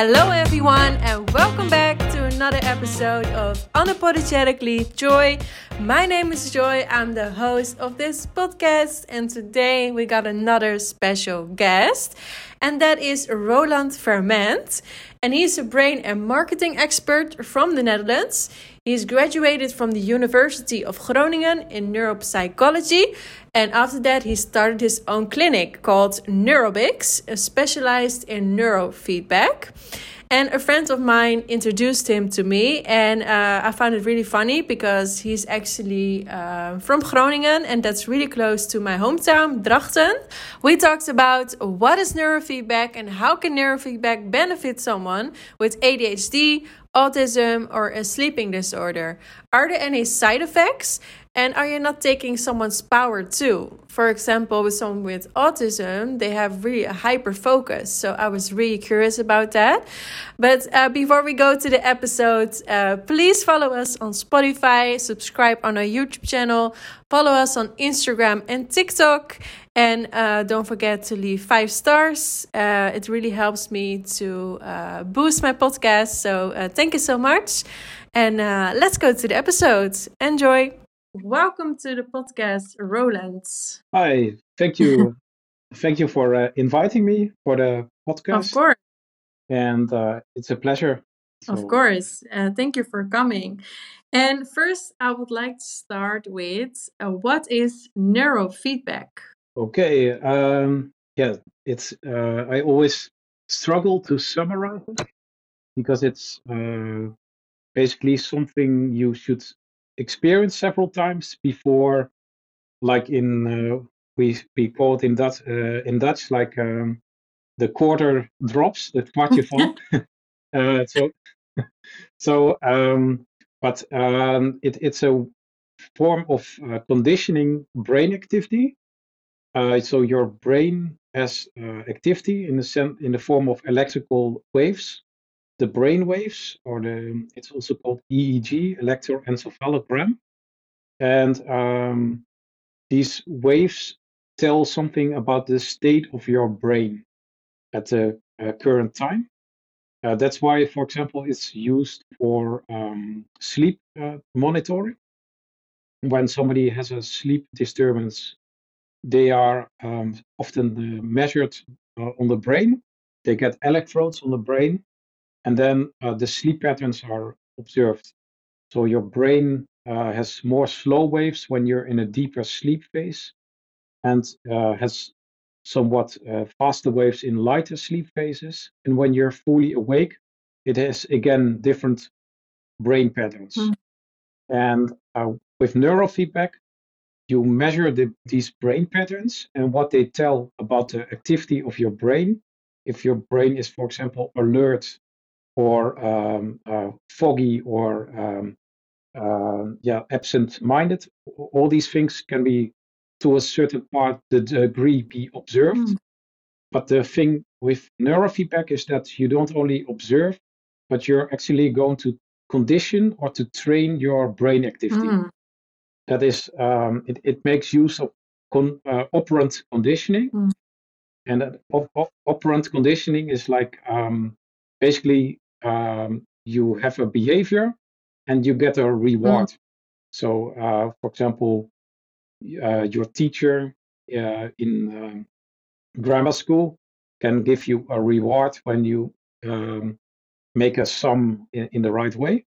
Hello, everyone, and welcome back to another episode of Unapologetically Joy. My name is Joy, I'm the host of this podcast, and today we got another special guest, and that is Roland Verment. And he's a brain and marketing expert from the Netherlands. He's graduated from the University of Groningen in neuropsychology. And after that, he started his own clinic called Neurobics, specialized in neurofeedback. And a friend of mine introduced him to me, and uh, I found it really funny because he's actually uh, from Groningen, and that's really close to my hometown, Drachten. We talked about what is neurofeedback and how can neurofeedback benefit someone with ADHD, autism, or a sleeping disorder. Are there any side effects? And are you not taking someone's power too? For example, with someone with autism, they have really a hyper focus. So I was really curious about that. But uh, before we go to the episode, uh, please follow us on Spotify, subscribe on our YouTube channel, follow us on Instagram and TikTok. And uh, don't forget to leave five stars. Uh, it really helps me to uh, boost my podcast. So uh, thank you so much. And let's go to the episode. Enjoy. Welcome to the podcast, Roland. Hi, thank you. thank you for uh, inviting me for the podcast. Of course. And uh, it's a pleasure. So. Of course. Uh, thank you for coming. And first, I would like to start with uh, what is neurofeedback? Okay. Um, yeah, it's. Uh, I always struggle to summarize it because it's uh, basically something you should experience several times before, like in uh, we we call it in Dutch uh, in Dutch like um, the quarter drops, the kwartje van. uh, so so um, but um, it, it's a form of uh, conditioning brain activity. Uh, so your brain has uh, activity in the sen- in the form of electrical waves the brain waves, or the it's also called EEG, electroencephalogram, and um, these waves tell something about the state of your brain at the uh, current time. Uh, that's why, for example, it's used for um, sleep uh, monitoring. When somebody has a sleep disturbance, they are um, often uh, measured uh, on the brain. They get electrodes on the brain and then uh, the sleep patterns are observed. So your brain uh, has more slow waves when you're in a deeper sleep phase and uh, has somewhat uh, faster waves in lighter sleep phases. And when you're fully awake, it has again different brain patterns. Mm. And uh, with neurofeedback, you measure the, these brain patterns and what they tell about the activity of your brain. If your brain is, for example, alert or um, uh, foggy or um, uh, yeah absent-minded. All these things can be, to a certain part, the degree be observed. Mm. But the thing with neurofeedback is that you don't only observe, but you're actually going to condition or to train your brain activity. Mm. That is, um, it, it makes use of con, uh, operant conditioning. Mm. And that op- op- operant conditioning is like um, basically um, you have a behavior and you get a reward. Mm. So, uh, for example, uh, your teacher uh, in um, grammar school can give you a reward when you um, make a sum in, in, the right way,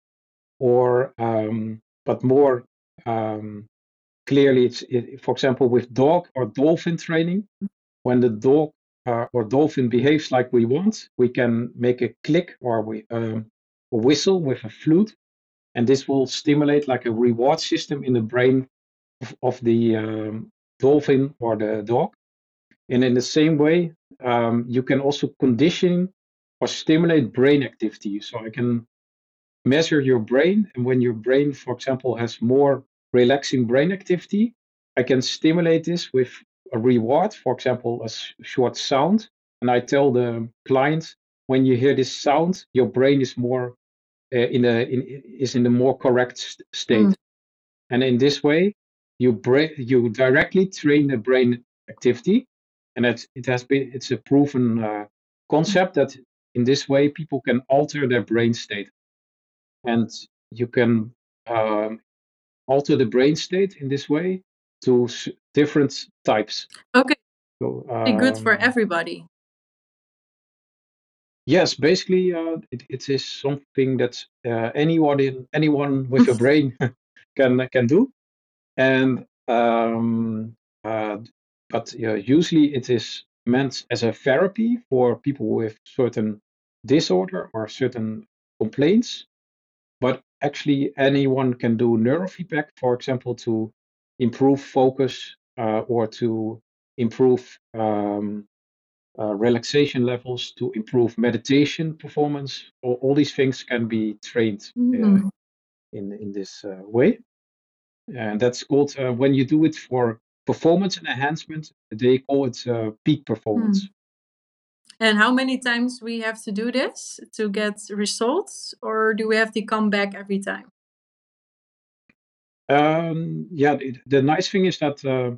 or um, but more um, clearly, it's it, for example with dog or dolphin training. When the dog uh, or dolphin behaves like we want, we can make a click or we um, a whistle with a flute, and this will stimulate like a reward system in the brain of, of the um, dolphin or the dog. And in the same way, um, you can also condition or stimulate brain activity. So I can measure your brain, and when your brain, for example, has more relaxing brain activity, I can stimulate this with a reward, for example, a short sound, and I tell the client when you hear this sound, your brain is more uh, in a in, is in a more correct st- state, mm. and in this way, you bra- you directly train the brain activity, and it it has been it's a proven uh, concept that in this way, people can alter their brain state, and you can um, alter the brain state in this way to s- different types. Okay, So, pretty good for um, everybody. yes, basically, uh, it, it is something that uh, anyone in anyone with a brain can can do, and um, uh, but usually it is meant as a therapy for people with certain disorder or certain complaints. But actually, anyone can do neurofeedback, for example, to improve focus uh, or to improve um, uh, relaxation levels, to improve meditation performance. All, all these things can be trained uh, Mm. in in this uh, way, and that's called uh, when you do it for performance enhancement. They call it uh, peak performance. Mm. And how many times we have to do this to get results, or do we have to come back every time? Um, yeah, the, the nice thing is that uh,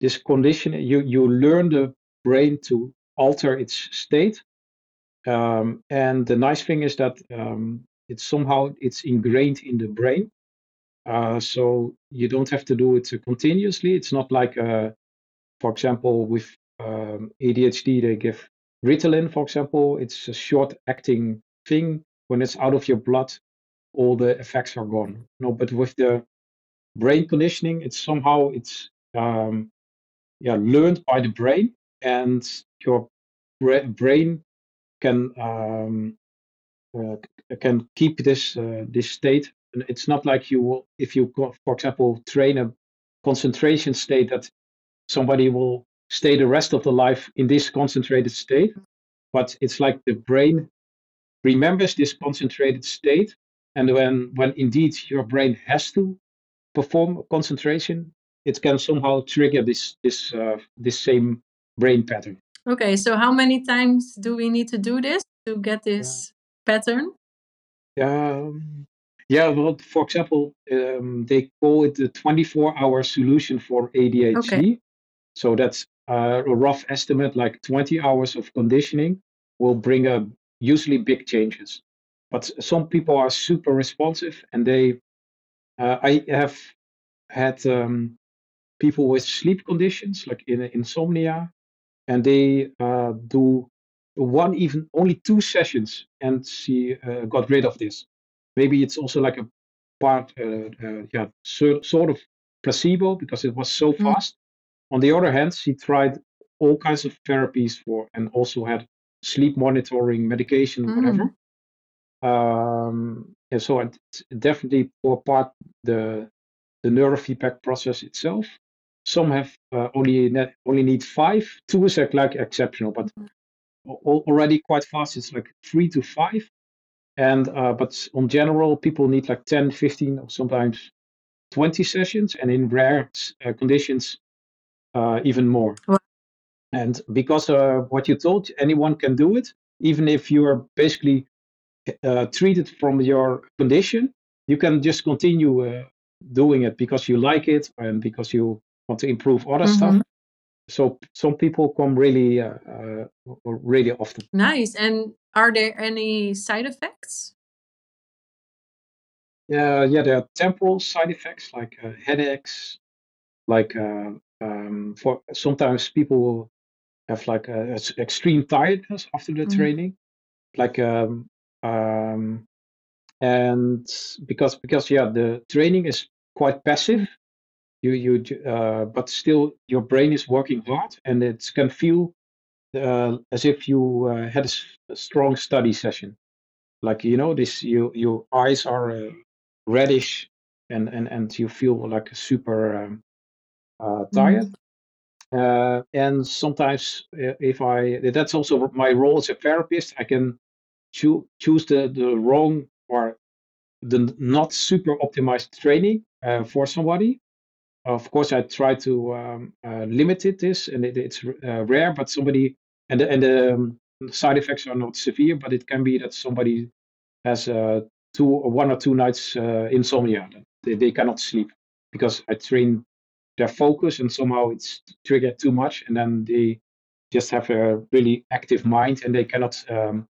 this condition you you learn the brain to alter its state, um, and the nice thing is that um, it's somehow it's ingrained in the brain. Uh, so you don't have to do it continuously. It's not like, uh, for example, with um, ADHD, they give Ritalin, for example. It's a short-acting thing. When it's out of your blood, all the effects are gone. No, but with the brain conditioning, it's somehow it's um, yeah learned by the brain, and your bra- brain can um, uh, can keep this uh, this state. And it's not like you will, if you, for example, train a concentration state that somebody will stay the rest of the life in this concentrated state. But it's like the brain remembers this concentrated state, and when when indeed your brain has to perform concentration, it can somehow trigger this this uh, this same brain pattern. Okay, so how many times do we need to do this to get Yeah. this pattern? Um, yeah, well, for example, um, they call it the 24-hour solution for ADHD. Okay. So that's uh, a rough estimate, like 20 hours of conditioning will bring a usually big changes. But some people are super responsive, and they, uh, I have had um, people with sleep conditions like in insomnia, and they uh, do one even only two sessions, and she uh, got rid of this. Maybe it's also like a part, uh, uh, yeah, so, sort of placebo because it was so Mm. fast. On the other hand, she tried all kinds of therapies for, and also had sleep monitoring, medication, whatever. Mm. Um, and so it definitely for part the the neurofeedback process itself. Some have uh, only net, only need five. Two is like, exceptional, but Mhm. already quite fast. It's like three to five. And uh, but on general, people need like 10, 15, or sometimes 20 sessions, and in rare uh, conditions, uh, even more. Wow. And because uh, what you told, anyone can do it, even if you are basically uh, treated from your condition, you can just continue uh, doing it because you like it and because you want to improve other stuff. Mhm. So some people come really, uh, really often. Nice. And are there any side effects? Yeah, yeah, there are temporal side effects like uh, headaches, like uh, um, for sometimes people will have like a, a extreme tiredness after the Mm. training, like um, um, and because because yeah, the training is quite passive. You you uh, but still your brain is working hard, and it can feel uh, as if you uh, had a, s- a strong study session. Like you know, this you your eyes are uh, reddish, and and and you feel like a super um, uh, tired. Mm. Uh, and sometimes, uh, if I that's also my role as a therapist, I can choo- choose the the wrong or the not super optimized training uh, for somebody. Of course, I try to um, uh, limit it this, and it, it's uh, rare. But somebody and the, and the um, side effects are not severe, but it can be that somebody has uh, two one or two nights uh, insomnia. They, they cannot sleep because I train their focus, and somehow it's triggered too much, and then they just have a really active mind, and they cannot um,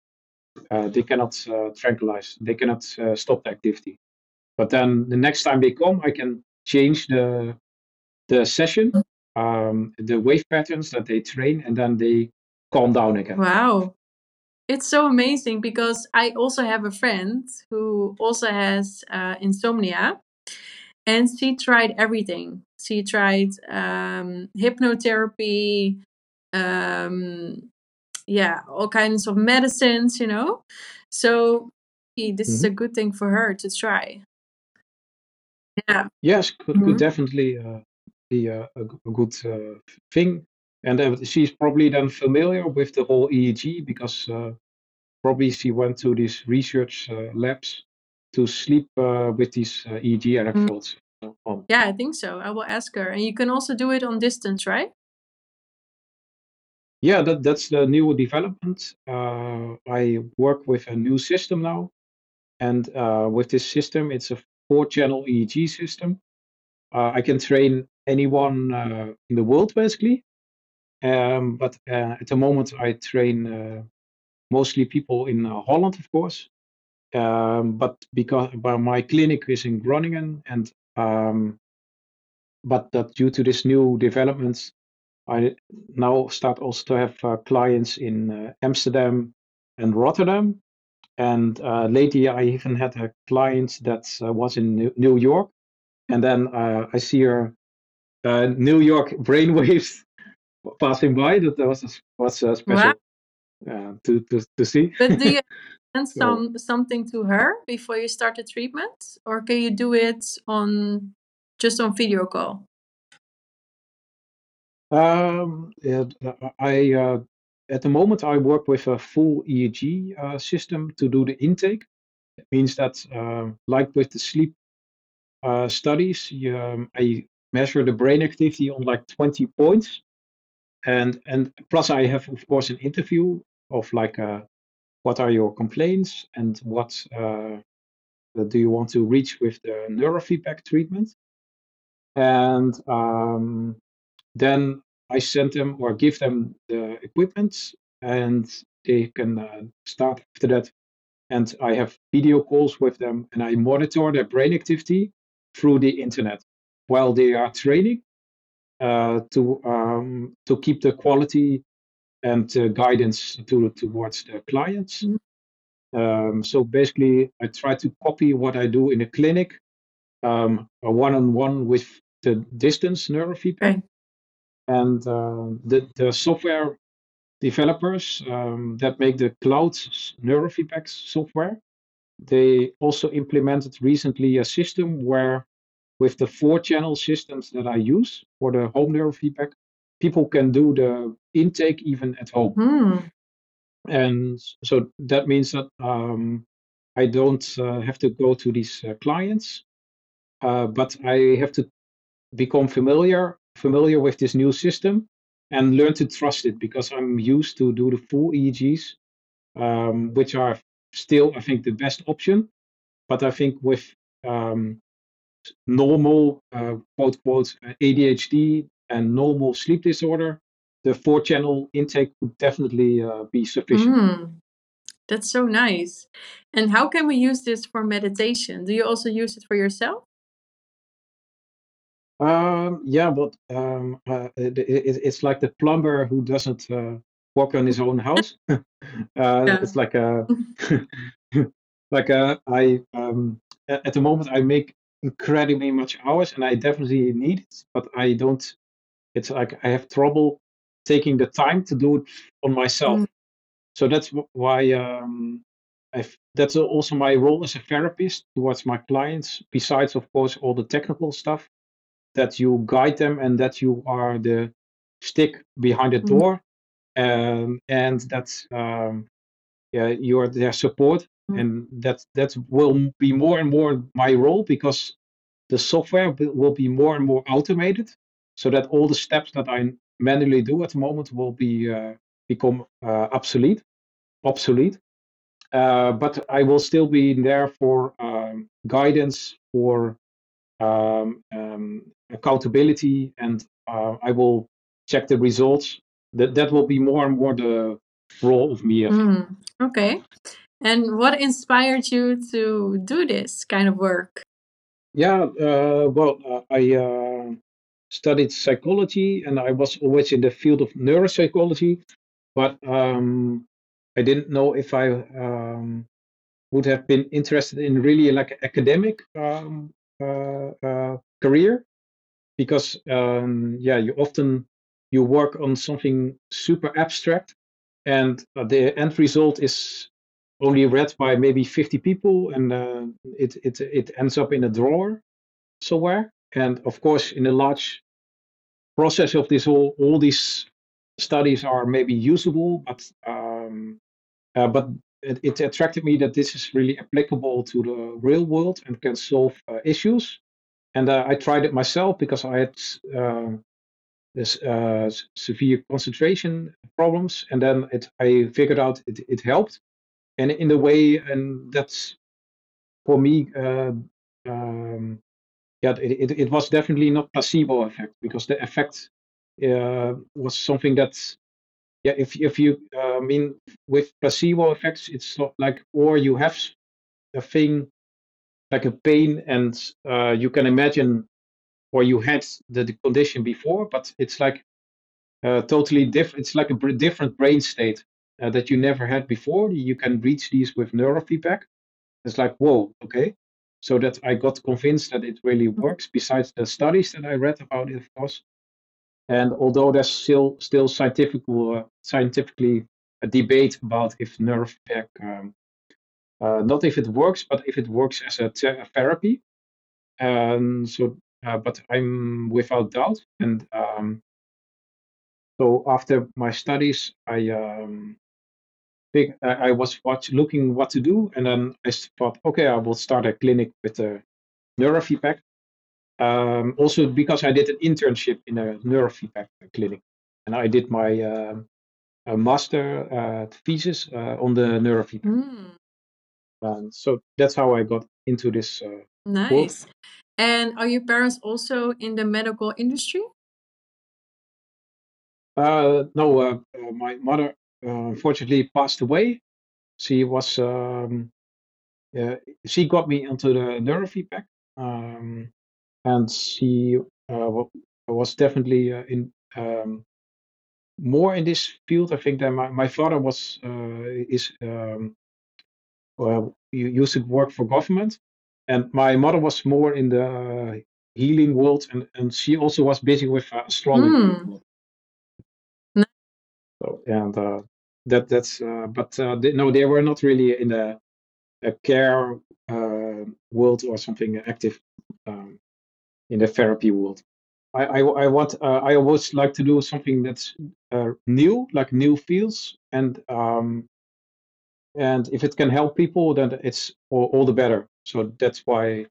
uh, they cannot uh, tranquilize, they cannot uh, stop the activity. But then the next time they come, I can change the the session, um, the wave patterns that they train, and then they calm down again. Wow. It's so amazing because I also have a friend who also has uh, insomnia and she tried everything. She tried um, hypnotherapy, um, yeah, all kinds of medicines, you know. So this is a good thing for her to try. Yeah. Yes, could could Mhm. definitely uh, be a good uh, thing. And uh, she's probably then familiar with the whole EEG because uh, probably she went to these research uh, labs to sleep uh, with these uh, EEG electrodes Yeah, I think so. I will ask her. And you can also do it on distance, right? Yeah, that that's the new development. Uh, I work with a new system now, and uh, with this system, it's a four-channel EEG system. Uh, I can train anyone uh, in the world basically, um, but uh, at the moment I train uh, mostly people in uh, Holland, of course. Um, but because but my clinic is in Groningen, and but that due to this new developments, I now start also to have uh, clients in uh, Amsterdam and Rotterdam. And uh, lately, I even had a client that uh, was in New- York, and then uh, I see her uh, New York brainwaves passing by. That was was Wow. special uh, to, to to see. But do you some something to her before you start the treatment, or can you do it on just on video call? um, yeah, I uh, at the moment I work with a full EEG uh, system to do the intake. It means that uh, like with the sleep uh, studies, you, um, I measure the brain activity on like 20 points, and and plus I have of course an interview of like uh, what are your complaints and what uh, do you want to reach with the neurofeedback treatment, and um, then I send them or give them the equipment, and they can uh, start after that. And I have video calls with them, and I monitor their brain activity through the internet while they are training uh, to um, to keep the quality and uh, guidance to towards the clients. Mhm. Um, so basically, I try to copy what I do in a clinic, um, a one-on-one with the distance neurofeedback, Okay. and uh, the the software developers um, that make the cloud neurofeedback software. They also implemented recently a system where, with the four channel systems that I use for the home neurofeedback, people can do the intake even at home. Hmm. And so that means that um, I don't uh, have to go to these uh, clients, uh, but I have to become familiar familiar with this new system and learn to trust it because I'm used to do the full EEGs, um, which are still I think the best option. But I think with um, normal uh, quote quote uh, ADHD and normal sleep disorder, the four channel intake would definitely uh, be sufficient. Hmm. That's so nice. And how can we use this for meditation? Do you also use it for yourself? Um, yeah, but um, uh, it, it, it's like the plumber who doesn't uh, work on his own house. uh, Yeah. it's like a like a I um, at the moment I make incredibly much hours and I definitely need it, but I don't. It's like I have trouble taking the time to do it on myself. Mm. So that's why um, I've, that's also my role as a therapist towards my clients. Besides, of course, all the technical stuff that you guide them and that you are the stick behind the Mhm. door um, and that's um, yeah you are their support Mm. and that that will be more and more my role because the software will be more and more automated so that all the steps that I manually do at the moment will be uh, become uh, obsolete obsolete uh, but I will still be there for um, guidance for um, um, accountability, and uh, I will check the results. That that will be more and more the role of me. Mm. Okay. And what inspired you to do this kind of work? Yeah, uh, well, uh, I uh, studied psychology and I was always in the field of neuropsychology, but um, I didn't know if I um, would have been interested in really like academic um, uh, uh, career because um, yeah, you often you work on something super abstract, and uh, the end result is only read by maybe 50 people, and uh, it it it ends up in a drawer somewhere. And of course, in a large process of this whole, all these studies are maybe usable, but um, uh, but it, it, attracted me that this is really applicable to the real world and can solve uh, issues. And uh, I tried it myself because I had uh, this uh, severe concentration problems, and then it, I figured out it, it helped. And in a way, and that's for me, uh, um, yeah, it, it, it was definitely not placebo effect because the effect uh, was something that, yeah, if if you, uh, I mean, with placebo effects, it's not like or you have a thing like a pain and uh, you can imagine or you had the, the condition before, but it's like uh, totally different. It's like a different brain state uh, that you never had before. You can reach these with neurofeedback. It's like, whoa, okay so that I got convinced that it really mm-hmm. works. Besides the studies that I read about it, of course, and although there's still still scientific uh, scientifically a debate about if neurofeedback, um, uh, not if it works, but if it works as a, a therapy. And so, uh, but I'm without doubt. And um, so after my studies, I um, big, I was watch, looking what to do, and then I thought, okay, I will start a clinic with a neurofeedback. Um, also because I did an internship in a neurofeedback clinic, and I did my uh, master uh, thesis uh, on the neurofeedback. Mm. And so that's how I got into this. Uh, nice. World. And are your parents also in the medical industry? Uh, no, uh, my mother unfortunately passed away. She was um, she got me into the neurofeedback, um, and she uh, was definitely uh, in um, more in this field. I think that my, my father was uh, is um, well, you used to work for government, and my mother was more in the healing world, and, and she also was busy with astrology. Mm. So, and uh, that that's uh, but uh, they, no they were not really in the a care uh, world or something active um, in the therapy world. I, I, I want uh, I always like to do something that's uh, new like new fields and um, and if it can help people then it's all, all the better. So that's why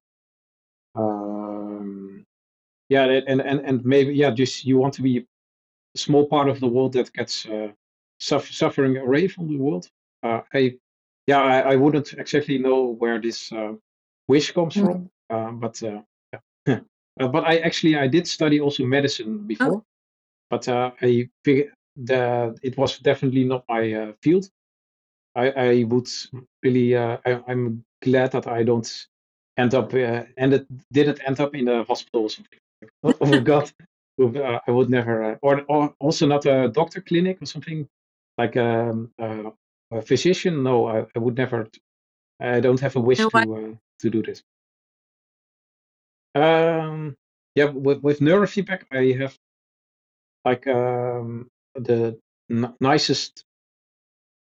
um, yeah and, and and maybe yeah just you want to be a small part of the world that gets uh, suffer, suffering away from the world. Uh, I, yeah, I, I, wouldn't exactly know where this uh, wish comes mm. from, uh, but uh, yeah. Uh, but I actually I did study also medicine oh. before, oh. but uh, I it was definitely not my field. I, I would really I, am glad that I don't end up and it didn't end up in a hospital or something. oh God, I would never, or, or also not a doctor clinic or something like um, uh, a physician, no, I, I, would never. I don't have a wish to uh, to do this. Um, yeah, with with neurofeedback, I have like um, the n- nicest.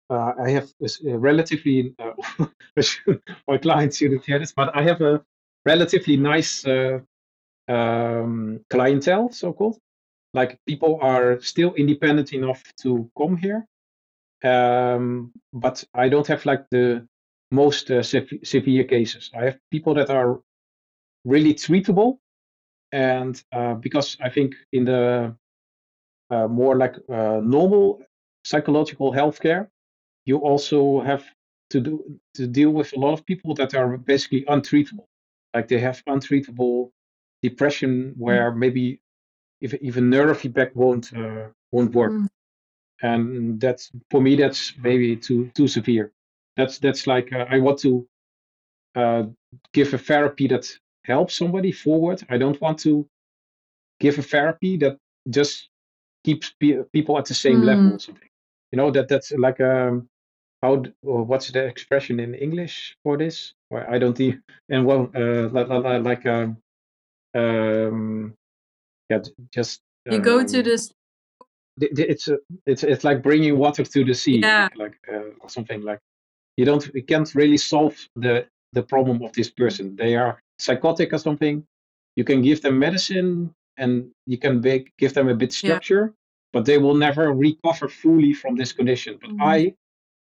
Uh, I have a relatively uh, my clients shouldn't hear this, but I have a relatively nice uh, um, clientele, so called. Like people are still independent enough to come here, um, but I don't have like the most uh, sev- severe cases. I have people that are really treatable, and uh, because I think in the uh, more like uh, normal psychological healthcare, you also have to do to deal with a lot of people that are basically untreatable. Like they have untreatable depression, where mm. maybe if even neurofeedback won't uh, won't work. Mm and that's for me that's maybe too too severe that's that's like uh, I want to uh, give a therapy that helps somebody forward. I don't want to give a therapy that just keeps pe- people at the same level Mm. or something. You know that that's like um how or what's the expression in English for this? Or I don't e- and well uh like like, like um um yeah just You go to um, this. It's a, it's it's like bringing water to the sea Yeah. like, uh, or something like you don't you can't really solve the the problem of this person they are psychotic or something you can give them medicine and you can make, give them a bit Yeah. structure but they will never recover fully from this condition but Mhm. i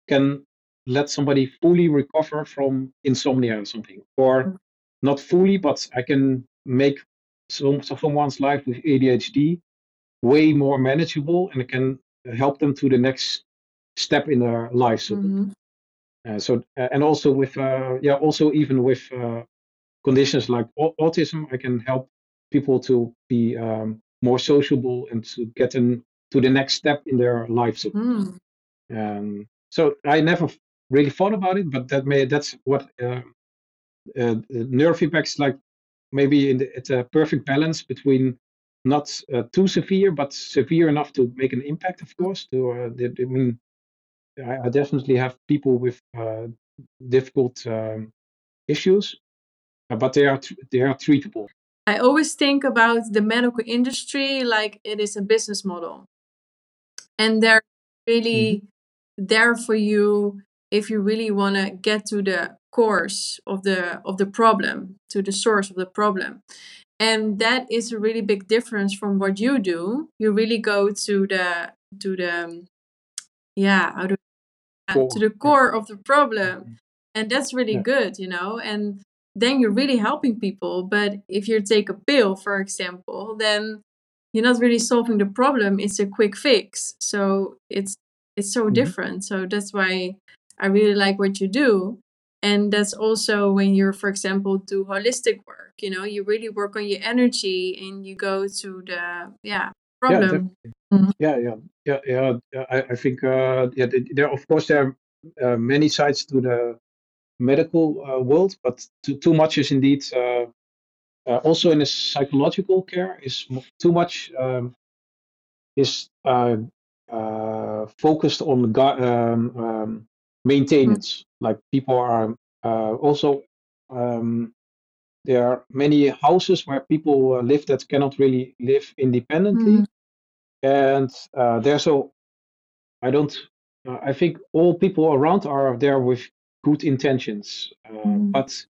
can let somebody fully recover from insomnia or something or Mm. not fully but i can make some someone's life with adhd way more manageable and it can help them to the next step in their life so, Mhm. uh, so uh, and also with uh, yeah also even with uh, conditions like au- autism i can help people to be um, more sociable and to get them to the next step in their life so, Mm. um, so i never really thought about it but that may that's what uh, uh, neurofeedback is like maybe in the, it's a perfect balance between not uh, too severe but severe enough to make an impact of course to uh, i mean I, definitely have people with uh, difficult um, issues uh, but they are they are treatable I always think about the medical industry like it is a business model. And they're really there for you if you really want to get to the course of the of the problem, to the source of the problem. And that is a really big difference from what you do. You really go to the to the um, yeah, how do Core, to the core. of the problem. And that's really Yeah. good you know? And then you're really helping people. But if you take a pill for example then you're not really solving the problem. It's a quick fix. So it's it's so Mhm. different. So that's why i really like what you do. And that's also when you're for example do holistic work you know you really work on your energy and you go to the yeah problem definitely. yeah yeah yeah yeah yeah, I, I think uh, yeah there of course there are uh, many sides to the medical uh, world but too, too much is indeed uh, uh, also in the psychological care is too much um, is uh, uh, focused on gu- um, um, maintenance. Like people are uh, also um, there are many houses where people uh, live that cannot really live independently, Mhm. and uh, there's so I don't. Uh, I think all people around are there with good intentions, uh, Mhm. but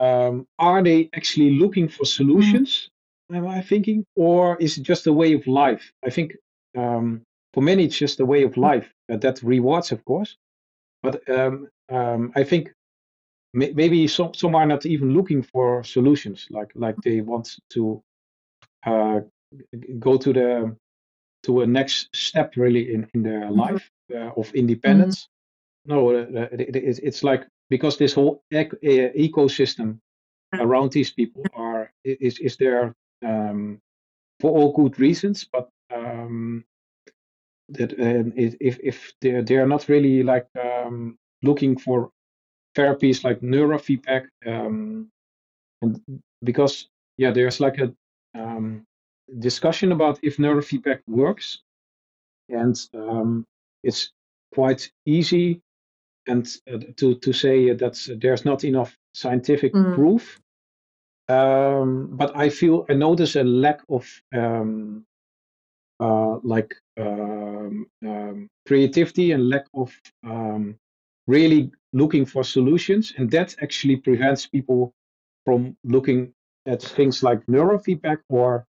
um, are they actually looking for solutions? Am I thinking, or is it just a way of life? I think um, for many it's just a way of life uh, that rewards, of course. But um, um, I think may- maybe some some are not even looking for solutions. Like like they want to uh, go to the to a next step really in in their life uh, of independence. No, uh, uh, it, it, it's like because this whole ec- ecosystem around these people are is is there um, for all good reasons, but um, that uh, if if they're they're not really like um, looking for therapies like neurofeedback, um, and because yeah, there's like a um, discussion about if neurofeedback works, and um, it's quite easy and uh, to to say that there's not enough scientific Mm. proof. Um, but I feel I notice a lack of um, uh, like um, um, creativity and lack of um, really looking for solutions, and that actually prevents people from looking at things like neurofeedback or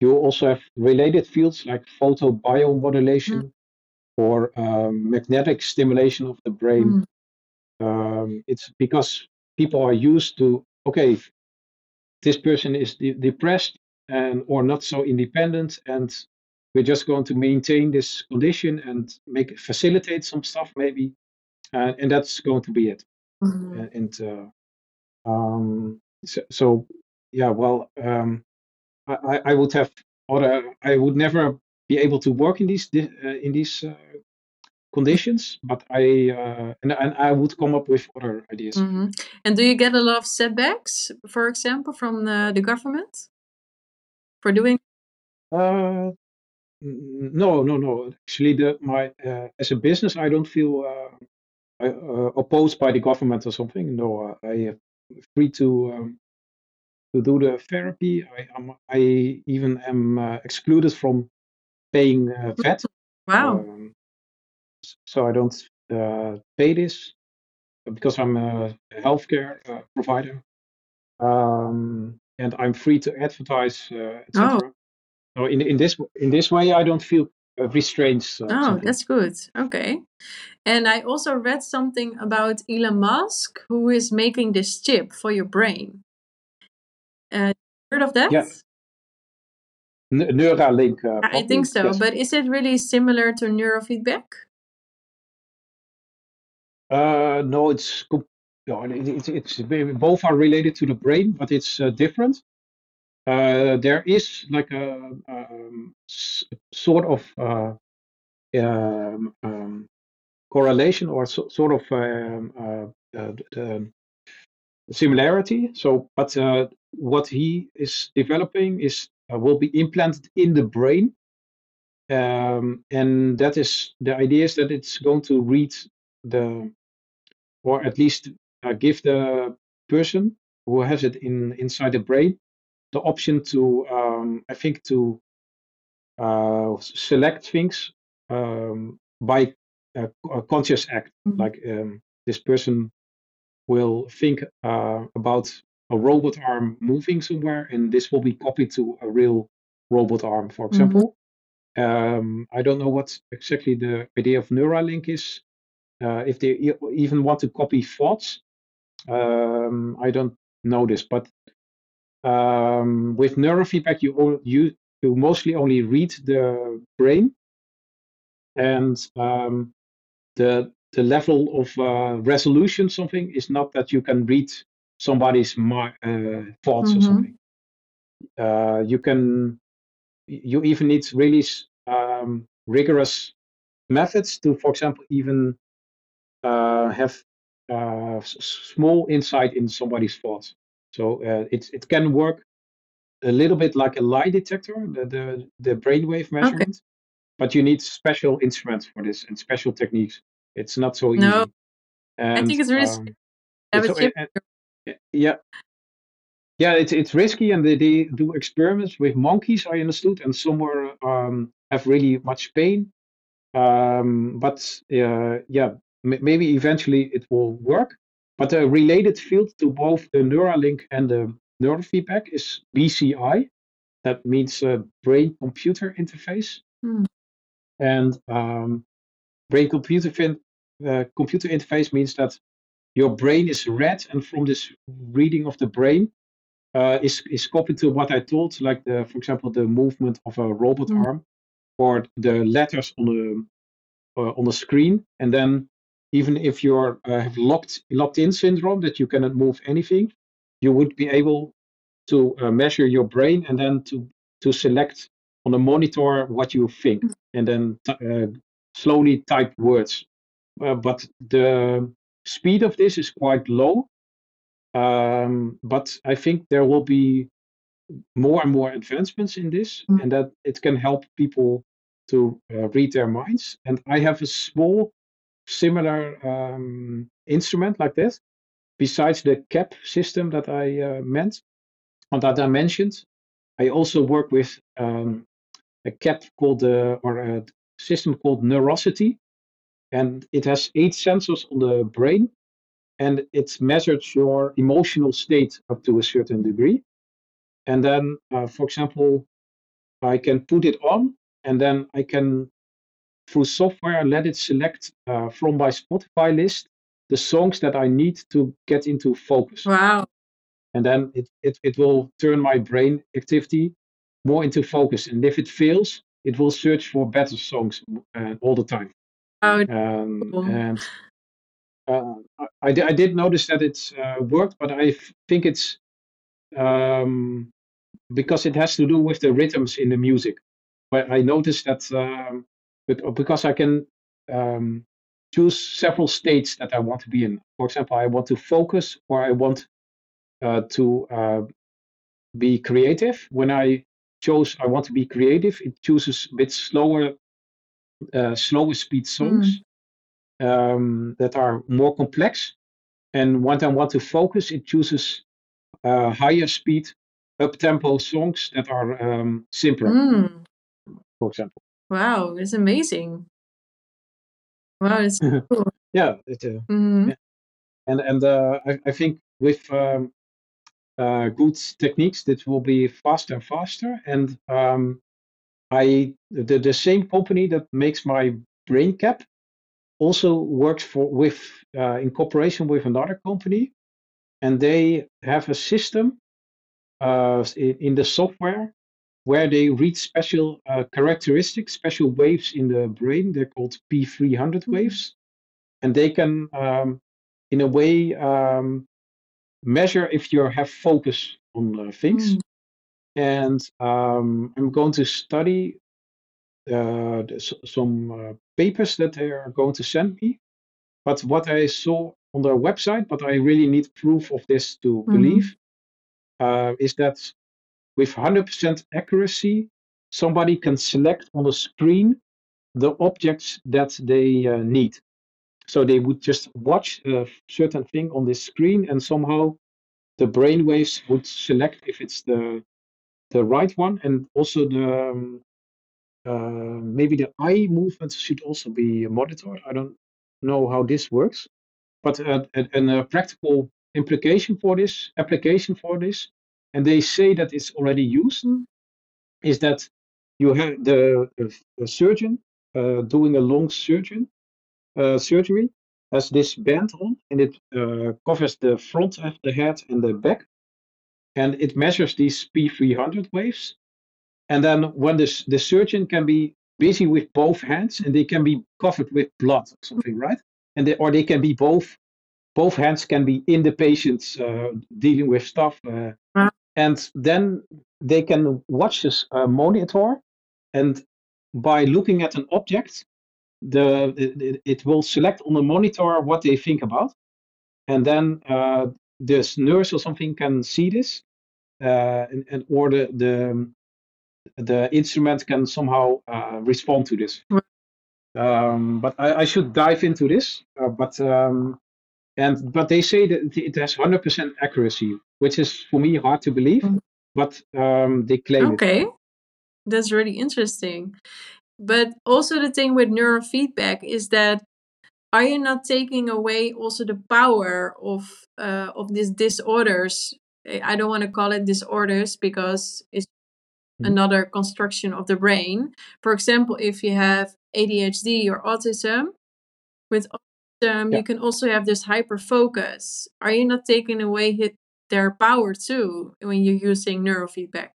you also have related fields like photobiomodulation or um, magnetic stimulation of the brain. Mm. Um, it's because people are used to okay, this person is de- depressed and or not so independent, and we're just going to maintain this condition and make facilitate some stuff maybe, uh, and that's going to be it. Mhm. Uh, and uh, um, so, so yeah, well, um, I, I- would have other. I would never be able to work in these uh, in these uh, conditions, but I uh, and, and I would come up with other ideas. hmm And do you get a lot of setbacks, for example, from the, the government for doing? Uh, no, no, no. Actually, the my uh, as a business, I don't feel uh, uh, opposed by the government or something. No, uh, I am free to um, to do the therapy. I am I even am uh, excluded from paying uh, VAT. Wow. Um, so I don't uh, pay this because I'm a healthcare uh, provider, um, and I'm free to advertise, uh, Oh, etc. So in in this in this way, I don't feel restrained. Uh, oh, something. that's good. Okay. And I also read something about Elon Musk, who is making this chip for your brain. Uh, heard of that? Yeah, N- Neuralink, uh, I think so, Yes. but is it really similar to neurofeedback? Uh, no, it's no, it- it's both are related to the brain, but it's uh, different. Uh, there is like a um, s- sort of uh, um, um, correlation or so, sort of um, uh, the similarity. So, but uh, what he is developing is uh, will be implanted in the brain, um, and that is the idea is that it's going to read the or at least uh, give the person who has it in inside the brain the option to um, I think to uh, select things um, by a, a conscious act. Mhm. Like um, this person will think uh, about a robot arm moving somewhere, and this will be copied to a real robot arm, for Mhm. example. Um, I don't know what exactly the idea of Neuralink is. Uh, if they e- even want to copy thoughts, um, I don't know this, but um, with neurofeedback, you you you mostly only read the brain, and um, the the level of uh, resolution something is not that you can read somebody's mi- uh, thoughts or Mhm. something. Uh, you can you even need really um, rigorous methods to, for example, even uh, have uh, small insight in somebody's thoughts. So uh, it it can work a little bit like a lie detector, the the, the brainwave Okay. measurement, but you need special instruments for this and special techniques. It's not so easy. No, easy. I think it's really um, it's a o- chip. and- and- yeah, yeah, it's it's risky, and they, they do experiments with monkeys, I understood, and some were um, have really much pain. Um, but uh, yeah, m- maybe eventually it will work. But a related field to both the Neuralink and the neurofeedback is BCI. That means uh, brain-computer interface, Hmm. and um, brain-computer fin- uh, computer interface means that your brain is read, and from this reading of the brain, uh, is is copied to what I told, like the, for example, the movement of a robot Mm. arm, or the letters on the uh, on the screen, and then even if you're uh, have locked locked in syndrome that you cannot move anything, you would be able to uh, measure your brain and then to to select on a monitor what you think, and then uh, slowly type words. But the speed of this is quite low. Um, but I think there will be more and more advancements in this, Mm. and that it can help people to uh, read their minds. And I have a small, similar um, instrument like this, besides the CAP system that I uh, meant, or that I mentioned. I also work with um, a CAP called uh, or a system called Neurosity, and it has eight sensors on the brain, and it measures your emotional state up to a certain degree. And then, uh, for example, I can put it on, and then I can, through software, let it select uh, from my Spotify list the songs that I need to get into focus. Wow. And then it, it, it will turn my brain activity more into focus. And if it fails, it will search for better songs uh, all the time. Wow. Um, Cool. and uh, I, I I did notice that it's uh, worked, but I think it's um, because it has to do with the rhythms in the music. But I noticed that um, but, because I can um, choose several states that I want to be in. For example, I want to focus or I want uh, to uh, be creative. When I chose I want to be creative, it chooses a bit slower, uh, slower speed songs Mm. um, that are more complex. And when I want to focus, it chooses uh, higher speed, up tempo songs that are um, simpler, Mm. for example. Wow, it's amazing. Wow, it's cool. yeah, it, uh, hmm yeah. and and uh, I, I think with um, uh, good techniques, that will be faster and faster. And um, I the, the same company that makes my brain cap also works for with uh, in cooperation with another company, and they have a system uh, in, in the software where they read special uh, characteristics, special waves in the brain. They're called P300 Mm-hmm. waves, and they can, um, in a way, um, measure if you have focus on uh, things. Mm. And um, I'm going to study uh, some uh, papers that they are going to send me. But what I saw on their website, but I really need proof of this to Mhm. believe, uh, is that with 100% accuracy, somebody can select on the screen the objects that they uh, need. So they would just watch a certain thing on this screen, and somehow the brain waves would select if it's the the right one, and also the um, uh, maybe the eye movements should also be monitored. I don't know how this works, but uh, a, a, a practical implication for this application for this, and they say that it's already used, is that you have the, the, surgeon uh, doing a long surgeon uh, surgery has this band on, and it uh, covers the front of the head and the back, and it measures these P300 waves. And then when this the surgeon can be busy with both hands, and they can be covered with blood or something, right? And they, or they can be both both hands can be in the patient's uh, dealing with stuff, uh. And then they can watch this uh, monitor, and by looking at an object, the it, it- will select on the monitor what they think about, and then uh, this nurse or something can see this, uh, and, and or the, the the instrument can somehow uh, respond to this. Um, but I, I should dive into this. Uh, but um, and but they say that it has 100% accuracy, which is for me hard to believe. Mhm. But um, they claim it. Okay, that's really interesting. But also the thing with neurofeedback is that are you not taking away also the power of uh, of these disorders? I don't want to call it disorders because it's Mhm. another construction of the brain. For example, if you have ADHD or autism, with Yeah. you can also have this hyper focus. Are you not taking away hit their power too when you're using neurofeedback?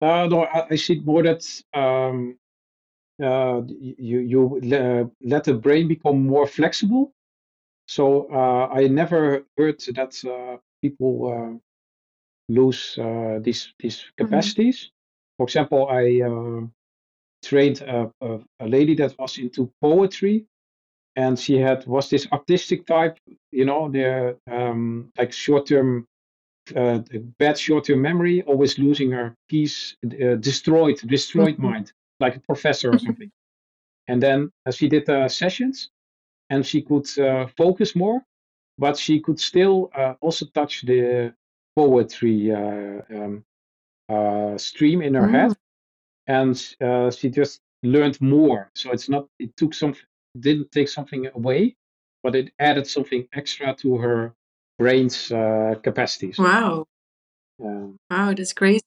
Uh, no, I, I see more that um, uh, you you le- let the brain become more flexible. So uh, I never heard that uh, people uh, lose uh, these these Mhm. capacities. For example, I uh, trained a, a, a lady that was into poetry, and she had was this artistic type, you know, the um, like short term, uh, bad short term memory, always losing her piece, uh, destroyed, destroyed Mhm. mind, like a professor or something. And then uh, she did uh, sessions, and she could uh, focus more, but she could still uh, also touch the poetry uh, um, uh, stream in her head, Mm. And uh, she just learned more. So it's not it took some didn't take something away, but it added something extra to her brain's uh, capacities. Wow. Um, Wow, that's crazy.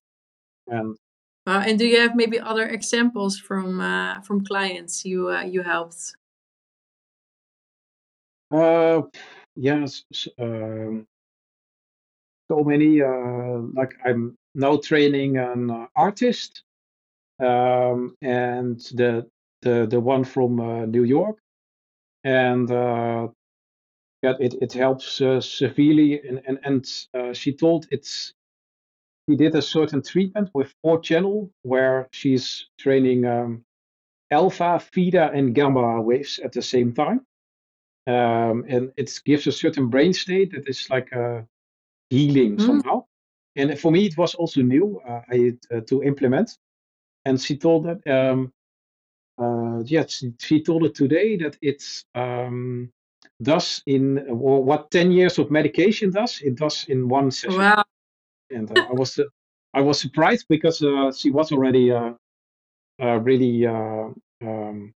and Wow. And do you have maybe other examples from uh, from clients you uh, you helped? uh, yes, um, so many. Uh, like I'm now training an uh, artist, um, and the the the one from uh, New York, and uh, yeah, it it helps uh, severely. And and and uh, she told it's she did a certain treatment with four channel where she's training um, alpha, theta, and gamma waves at the same time. Um, and it gives a certain brain state that is like a healing Mm. somehow. And for me, it was also new uh, I, uh, to implement. And she told that, um, uh, yes, she, told it today that it's um, does in or what 10 years of medication does, it does in one session. Wow. And uh, I was uh, I was surprised because uh, she was already uh, uh, really uh, um,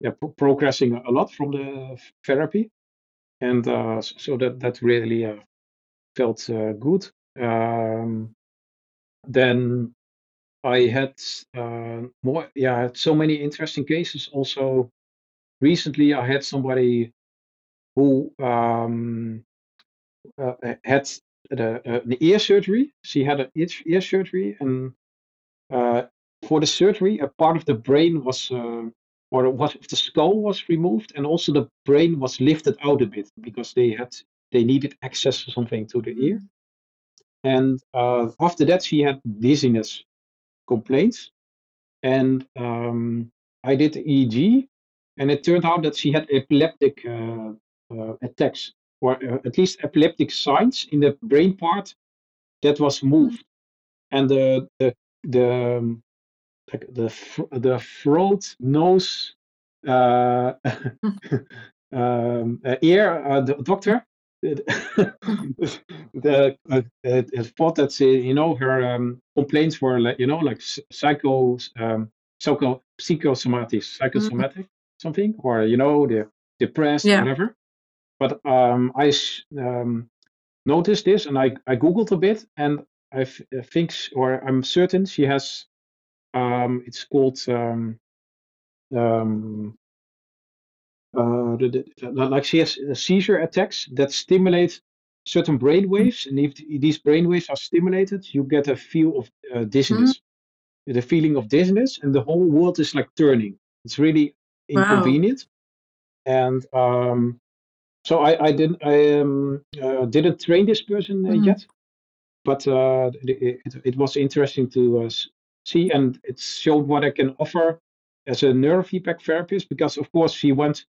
yeah, pro- progressing a lot from the therapy, and uh, so that that really uh, felt uh, good. Um, then I had uh, more, yeah, I had so many interesting cases. Also, recently I had somebody who um, uh, had the, uh, an ear surgery. She had an ear, surgery, and uh, for the surgery, a part of the brain was, uh, or what the skull was removed, and also the brain was lifted out a bit because they had they needed access or something to the ear. And uh, after that, she had dizziness complaints, and um, I did the EEG, and it turned out that she had epileptic uh, uh, attacks, or uh, at least epileptic signs in the brain part that was moved, and the the the um, like the the throat, nose, uh, um, uh, ear uh, the doctor. the uh, uh, thought that uh, you know her um, complaints were like you know like psycho um, psycho psychosomatic psychosomatic something or you know the depressed Yeah. whatever but um, I um, noticed this and I, I googled a bit and I f- I think or I'm certain she has um, it's called um, um, uh, the, the, the- like she has uh, seizure attacks that stimulate certain brain waves, and if these brain waves are stimulated, you get a feel of uh, dizziness, the feeling of dizziness, and the whole world is like turning. It's really Wow. inconvenient, and um, so I, I didn't I um, uh, didn't train this person uh, Mhm. yet, but uh, it, it, it was interesting to uh, see, and it showed what I can offer as a neurofeedback therapist. Because of course she went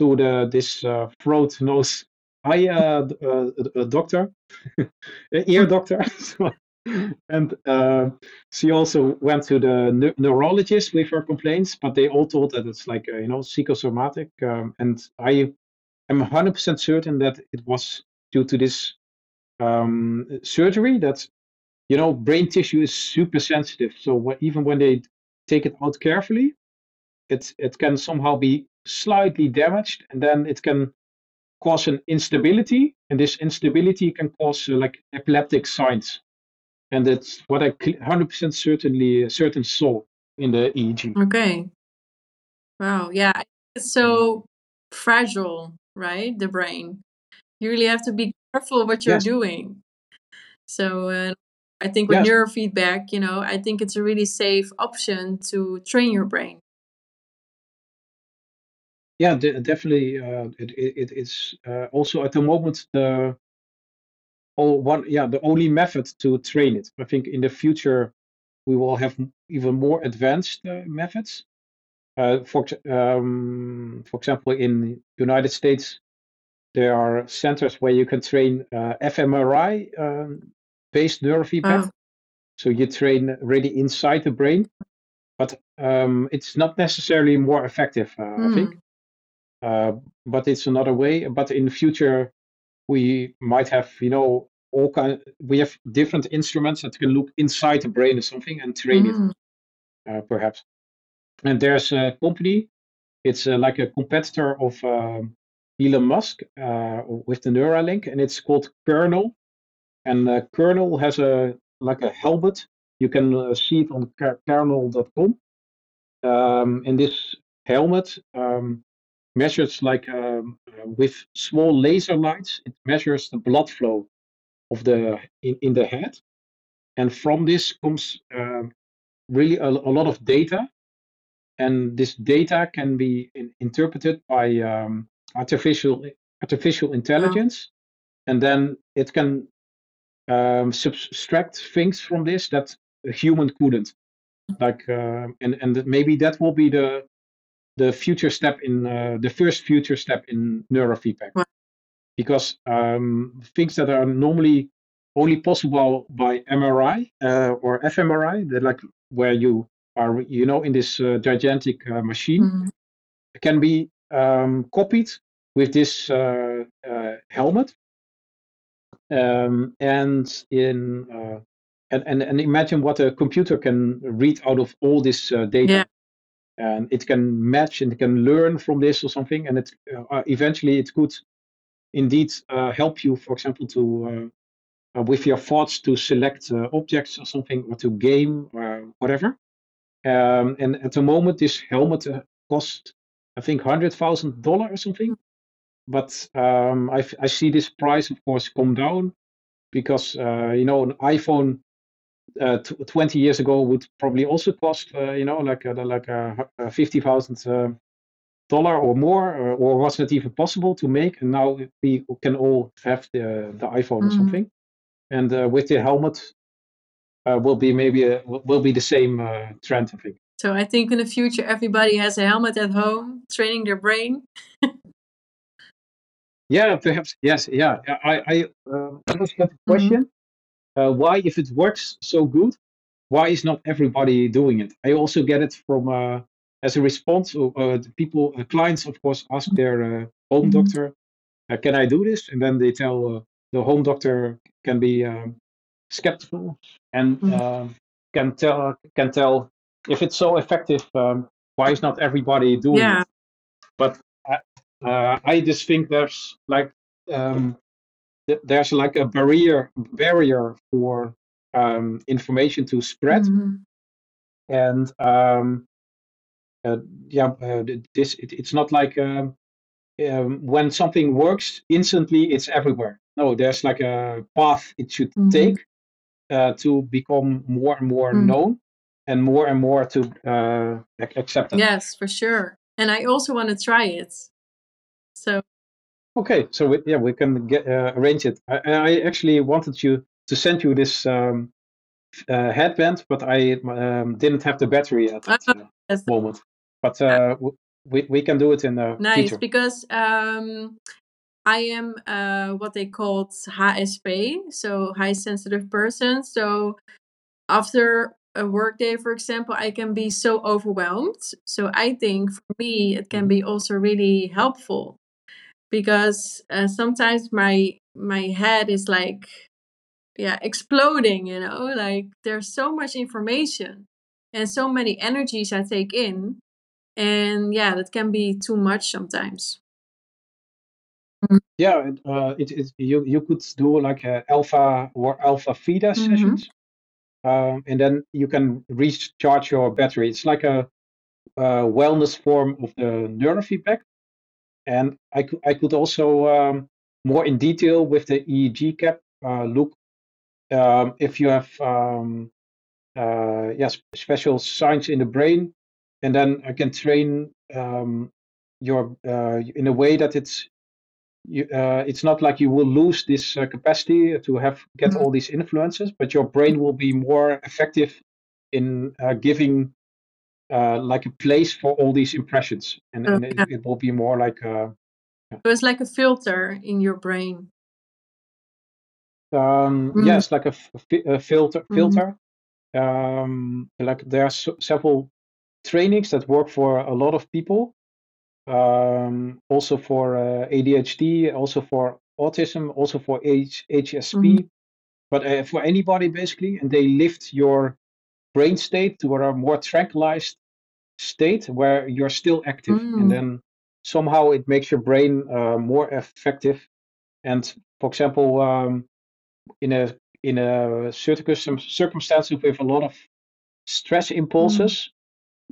to the this uh, throat nose. Eye uh, uh, doctor, ear doctor, and uh, she also went to the neu- neurologist with her complaints, but they all told that it's like uh, you know psychosomatic, um, and I am 100% certain that it was due to this um, surgery that you know brain tissue is super sensitive. So wh- even when they take it out carefully it it can somehow be slightly damaged and then it can cause an instability and this instability can cause uh, like epileptic signs and that's what i 100% certainly certain saw in the eeg Okay. Wow. Yeah. It's so fragile, right? The brain. You really have to be careful what you're yes doing. So uh, I think with yes neurofeedback, you know, I think it's a really safe option to train your brain. Yeah de- definitely uh, it, it, it is uh, also at the moment the all one yeah the only method to train it i think in the future we will have even more advanced uh, methods uh, for um, for example in united states there are centers where you can train uh, fMRI um, based neurofeedback Wow. so you train really inside the brain but um, it's not necessarily more effective uh, i think Mm. Uh, but it's another way. But in the future we might have you know all kind we have different instruments that can look inside the brain or something and train it Mm. uh, perhaps. And there's a company it's uh, like a competitor of um, elon musk uh, with the neuralink and it's called kernel. And uh, kernel has a like a helmet. You can uh, see it on kernel.com um, and this helmet um, measures like um, uh, with small laser lights it measures the blood flow of the in, in the head. And from this comes um, really a, a lot of data. And this data can be in, interpreted by um, artificial artificial intelligence. And then it can um, subtract things from this that a human couldn't. Like uh, and and maybe that will be the the future step in uh, the first future step in neurofeedback because um, things that are normally only possible by MRI uh, or fMRI, that like where you are, you know, in this uh, gigantic uh, machine, Mhm. can be um, copied with this uh, uh, helmet. Um, and in uh, and, and and imagine what a computer can read out of all this uh, data. Yeah. And it can match and it can learn from this or something, and it uh, eventually it could indeed uh, help you, for example, to uh, uh, with your thoughts to select uh, objects or something, or to game or whatever. Um, and at the moment, this helmet uh, cost, I think, hundred thousand dollar or something. But um, I, see this price, of course, come down because uh, you know an iPhone uh, t- 20 years ago would probably also cost uh, you know like a, like a, a 50,000 uh, dollar or more or, or was not even possible to make and now we can all have the the iPhone or Mhm. something and uh, with the helmet uh, will be maybe a, will be the same uh, trend I think So I think in the future everybody has a helmet at home, training their brain. yeah perhaps yes yeah I I um, get the Mhm. question uh, why if it works so good why is not everybody doing it i also get it from uh, as a response uh, uh, the people uh, clients of course ask their uh, home Mhm. doctor uh, can i do this and then they tell uh, the home doctor can be um, skeptical and Mhm. um, can tell can tell if it's so effective um, why is not everybody doing Yeah. it but I, uh, I just think there's like um, th- there's like a barrier barrier for um, information to spread Mhm. and um, uh, yeah uh, this it, it's not like um, um, when something works instantly it's everywhere no there's like a path it should Mhm. take uh, to become more and more Mhm. known and more and more to uh, ac- accepted Yes, for sure. And I also want to try it. So Okay, so we, yeah, we can get uh, arrange it. I, I actually wanted you to send you this um, uh, headband, but I um, didn't have the battery at that Oh, uh, that's moment. But uh, we we can do it in the nice future. because um, I am uh, what they called HSP, so high sensitive person. So after a workday, for example, I can be so overwhelmed. So I think for me, it can Mhm. be also really helpful because uh, sometimes my my head is like yeah exploding you know like there's so much information and so many energies i take in and yeah that can be too much sometimes Yeah, and, uh, it, it you you could do like a alpha or alpha theta Mhm. sessions, um, and then you can recharge your battery. It's like a, uh wellness form of the neurofeedback. And I could I could also um, more in detail with the EEG cap uh, look um, if you have um, uh, yes special signs in the brain, and then I can train um, your uh, in a way that it's you, uh, it's not like you will lose this uh, capacity to have get Mhm. all these influences, but your brain will be more effective in uh, giving uh, like a place for all these impressions, and, so and it, it will be more like uh, so it's like a filter in your brain Um, Mhm. yes, like a, f- a filter. Filter. Um, like there are s- several trainings that work for a lot of people. Um, also for uh, ADHD, also for autism, also for H- HSP. Mhm. But uh, for anybody basically, and they lift your brain state to a more tranquilized state where you're still active, Mm. and then somehow it makes your brain uh, more effective. And for example, um, in a in a certain circumstance with a lot of stress Mhm. impulses,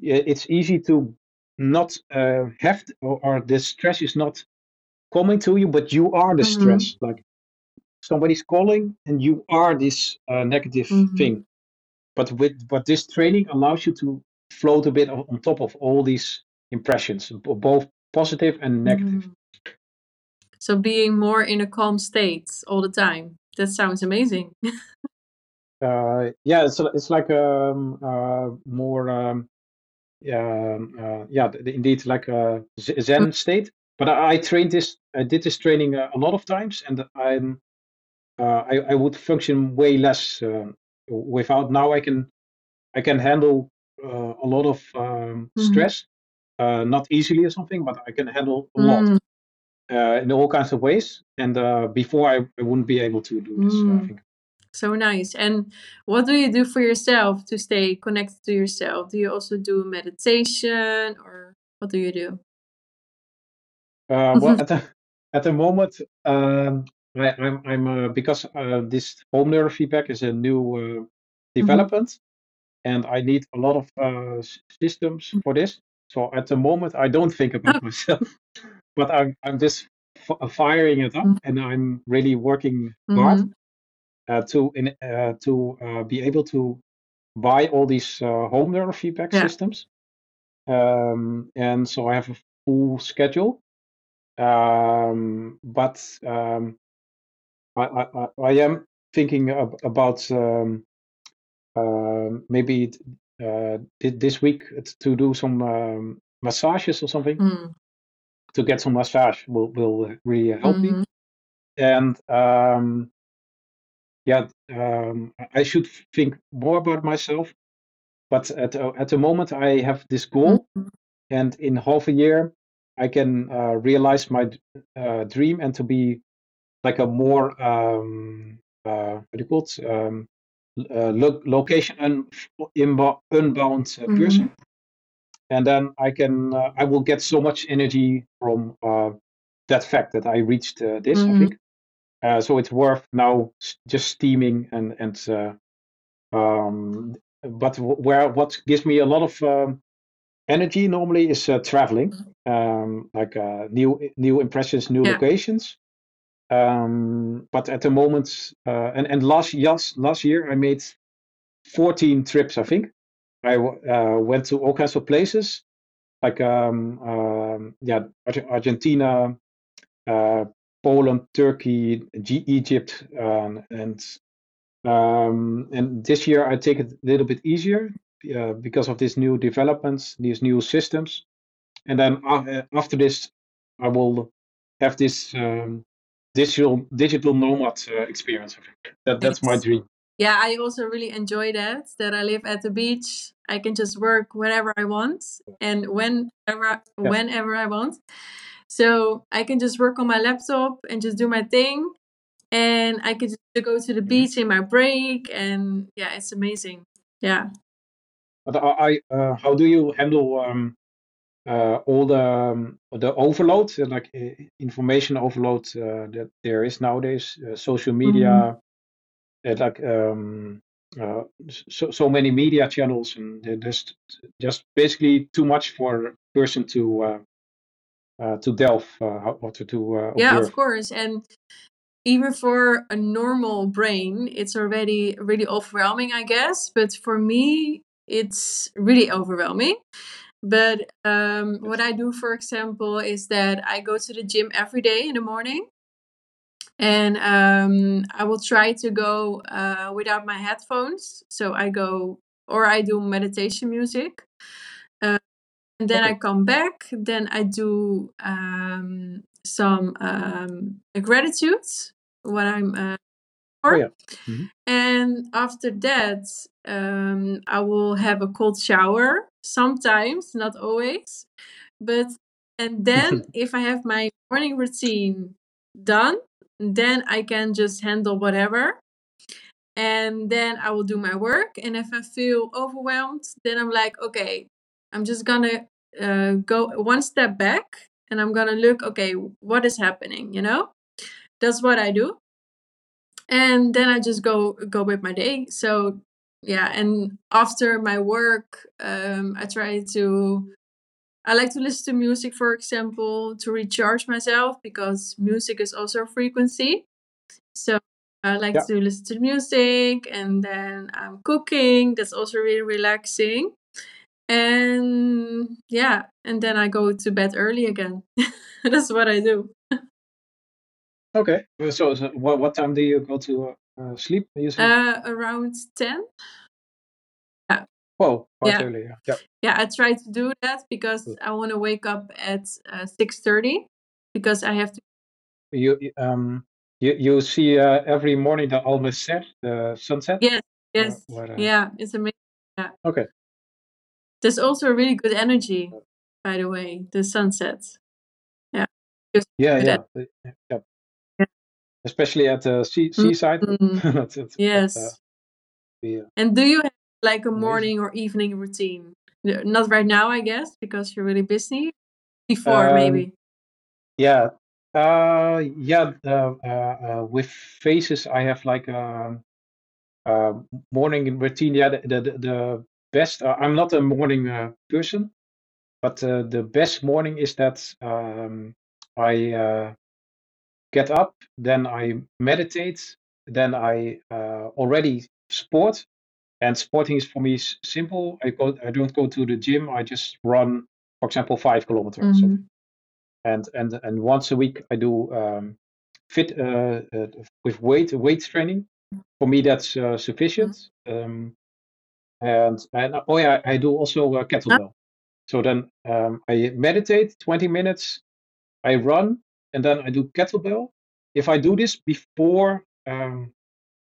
i- it's easy to not uh, have t- or, or the stress is not coming to you, but you are the Mhm. stress. Like somebody's calling, and you are this uh, negative Mhm. thing. But with but this training allows you to float a bit on on top of all these impressions, both positive and negative. Mhm. so being more in a calm state all the time that sounds amazing Uh, yeah, it's it's like um, uh, more um, um, uh, yeah, indeed, like a Zen state. But I, I trained this, I did this training a, a lot of times, and I'm, uh, I, I would function way less uh, without. Now I can, I can handle uh, a lot of um, Mhm. stress, uh, not easily or something, but I can handle a lot Mm, uh, in all kinds of ways. And uh, before I, I wouldn't be able to do this. uh, I Mm. think. so nice. And what do you do for yourself to stay connected to yourself? Do you also do meditation or what do you do? Uh, well, at the at the moment, um, I, I'm I'm uh, because uh, this home neurofeedback is a new uh, Mhm. And I need a lot of uh, systems for this. So at the moment, I don't think about myself, but I'm I'm just f- firing it up, Mm. and I'm really working hard Mhm. uh, to in uh, to uh, be able to buy all these uh, home neurofeedback Yeah. systems. Um, and so I have a full schedule. Um, but um, I, I, I- I am thinking ab- about um, um maybe uh, this week to do some um, massages or something Mm. to get some massage will will really help me. Mhm. And um, yeah, um, I- should think more about myself. But at the- at the moment, I have this goal, Mhm. and in half a year, I can uh, realize my uh, dream and to be like a more um, uh, what do you call it? Um, uh, lo- location un- inbo- unbound uh, Mhm. person, and then I can uh, I will get so much energy from uh, that fact that I reached uh, this. I Mhm. think uh, so. It's worth now just steaming and and uh, um, but where what gives me a lot of um, energy normally is uh, traveling, um, like uh, new new impressions, new Yeah. locations. Um, but at the moment, uh, and and last yes, last year I made 14 trips. I think I uh, went to all kinds of places, like um, um, yeah, Ar- Argentina, uh, Poland, Turkey, G- Egypt, um, and um, and this year I take it a little bit easier uh, because of these new developments, these new systems. And then uh, after this, I will have this um, digital digital nomad uh, experience. I think. That that's my dream. Yeah, I also really enjoy that. That I live at the beach. I can just work whenever I want and whenever Yeah. whenever I want. So I can just work on my laptop and just do my thing. And I can just go to the Mhm. beach in my break. And yeah, it's amazing. Yeah. But I, uh, how do you handle um, all the um, the overload, uh, like uh, information overload uh, that there is nowadays, uh, social media, Mhm. uh, like um, uh, so so many media channels, and there's just basically too much for a person to uh, uh, to delve uh, or to uh, Yeah, of course. And even for a normal brain, it's already really overwhelming, I guess. But for me, it's really overwhelming. But um, what I do, for example, is that I go to the gym every day in the morning. And um, I will try to go uh, without my headphones. So I go, or I do meditation music. Uh, and then I come back. Then I do um, some um, gratitude, what I'm uh, Oh for. yeah. Mhm. And after that, um, I will have a cold shower sometimes, not always. But and then if I have my morning routine done, then I can just handle whatever. And then I will do my work. And if I feel overwhelmed, then I'm like, okay, I'm just gonna uh, go one step back and I'm gonna look, okay, what is happening, you know? That's what I do and then I just go go with my day. So yeah, and after my work, um, I try to. I like to listen to music, for example, to recharge myself because music is also a frequency. So I like Yeah. to listen to music, and then I'm cooking. That's also really relaxing. And yeah, and then I go to bed early again. That's what I do. Okay. Uh, So, so what what time do you go to uh, uh, sleep usually? Uh, around ten. Yeah. Oh, quite Yeah. early. Yeah. yeah. Yeah, I try to do that because Good. I want to wake up at uh, six thirty because I have to. You um you you see uh, every morning the almost set the sunset. Yes, yes, uh, yeah, it's amazing. Yeah, Okay. there's also a really good energy, by the way, the sunsets. Yeah. Gives Yeah, good yeah, en- the- yeah, yeah. Yeah. Especially at the sea, seaside. Mm, That's- yes. uh, the, uh, And do you have like a morning or evening routine? Not right now, I guess, because you're really busy. Before, Um, maybe. Yeah. Uh, yeah. Uh, uh, uh, with faces, I have like a, a morning routine. Yeah. The the, the- best. Uh, I'm not a morning uh, person, but uh, the best morning is that um, I uh, get up, then I meditate, then I uh, already sport. And sporting is for me simple. I go. I don't go to the gym. I just run, for example, five kilometers. Mhm. and and and once a week I do um, fit uh, uh, with weight weight training. For me, that's uh, sufficient. Um, and and oh yeah, I do also uh, kettlebell. So then um, I meditate 20 minutes, I run, and then I do kettlebell. If I do this before um,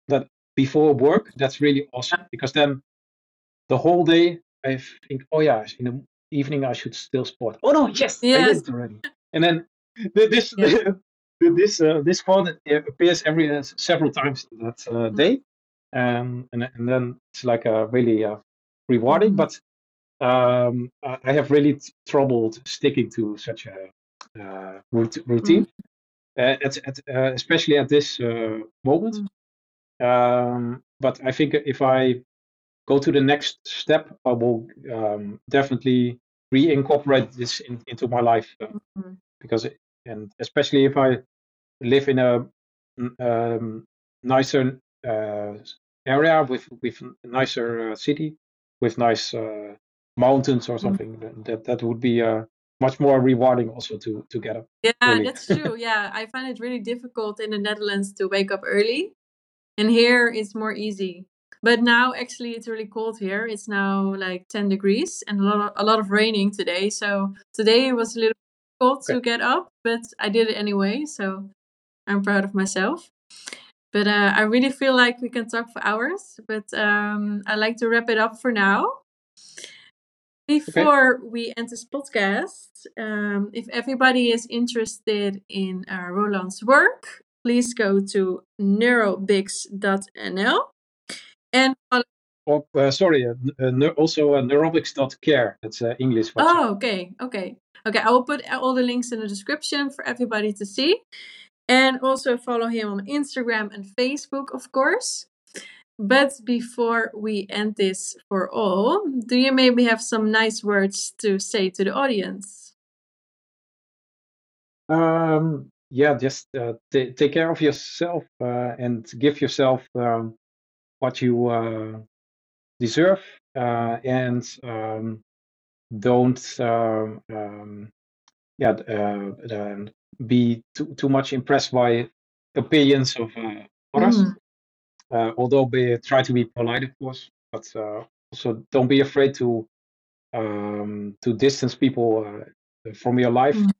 that before work, that's really awesome because then the whole day I think, oh yeah, in the evening I should still sport. Oh no, yes, I Yes. did it already. And then this Yeah. this uh, this uh, appears every uh, several times that uh, day, um, and and then it's like a really uh, rewarding. Mhm. But um, I I have really t- troubled sticking to such a routine, uh, at, at, uh, especially at this uh, moment. Um, but I think if I go to the next step, I will um, definitely reincorporate this in, into my life uh, Mhm. because, it, and especially if I live in a um, nicer uh, area with with a nicer uh, city with nice uh, mountains or something, then that that would be uh, much more rewarding also to to get up. Yeah, Really. that's true. Yeah, I find it really difficult in the Netherlands to wake up early, and here it's more easy. But now, actually, it's really cold here. It's now like ten degrees and a lot of, a lot of raining today. So today it was a little cold to get up, but I did it anyway. So I'm proud of myself. But uh, I really feel like we can talk for hours. But um, I like to wrap it up for now. Before we end this podcast, um, if everybody is interested in uh, Roland's work, please go to neurobics.nl and follow. Or uh, sorry, uh, uh, also uh, neurobics.care. That's uh, English website. Oh, okay, okay, okay. I will put all the links in the description for everybody to see, and also follow him on Instagram and Facebook, of course. But before we end this for all, do you maybe have some nice words to say to the audience? Um, yeah, just uh, ta take care of yourself uh, and give yourself um, what you uh, deserve, uh, and um, don't um, um, yeah uh, be too too much impressed by opinions of uh, others. Mm. Uh, although be try to be polite, of course, but uh, also don't be afraid to um, to distance people uh, from your life Mm.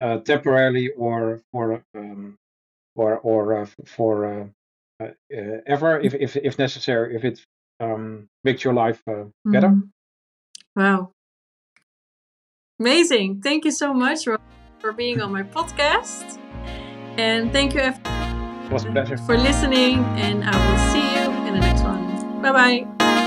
uh, temporarily or for um, or or uh, for uh, ever if, if if necessary if it um, makes your life uh, better. Wow. Amazing. Thank you so much Ro- for being on my podcast. And thank you It was a pleasure. for listening. And I will see you in the next one. Bye bye.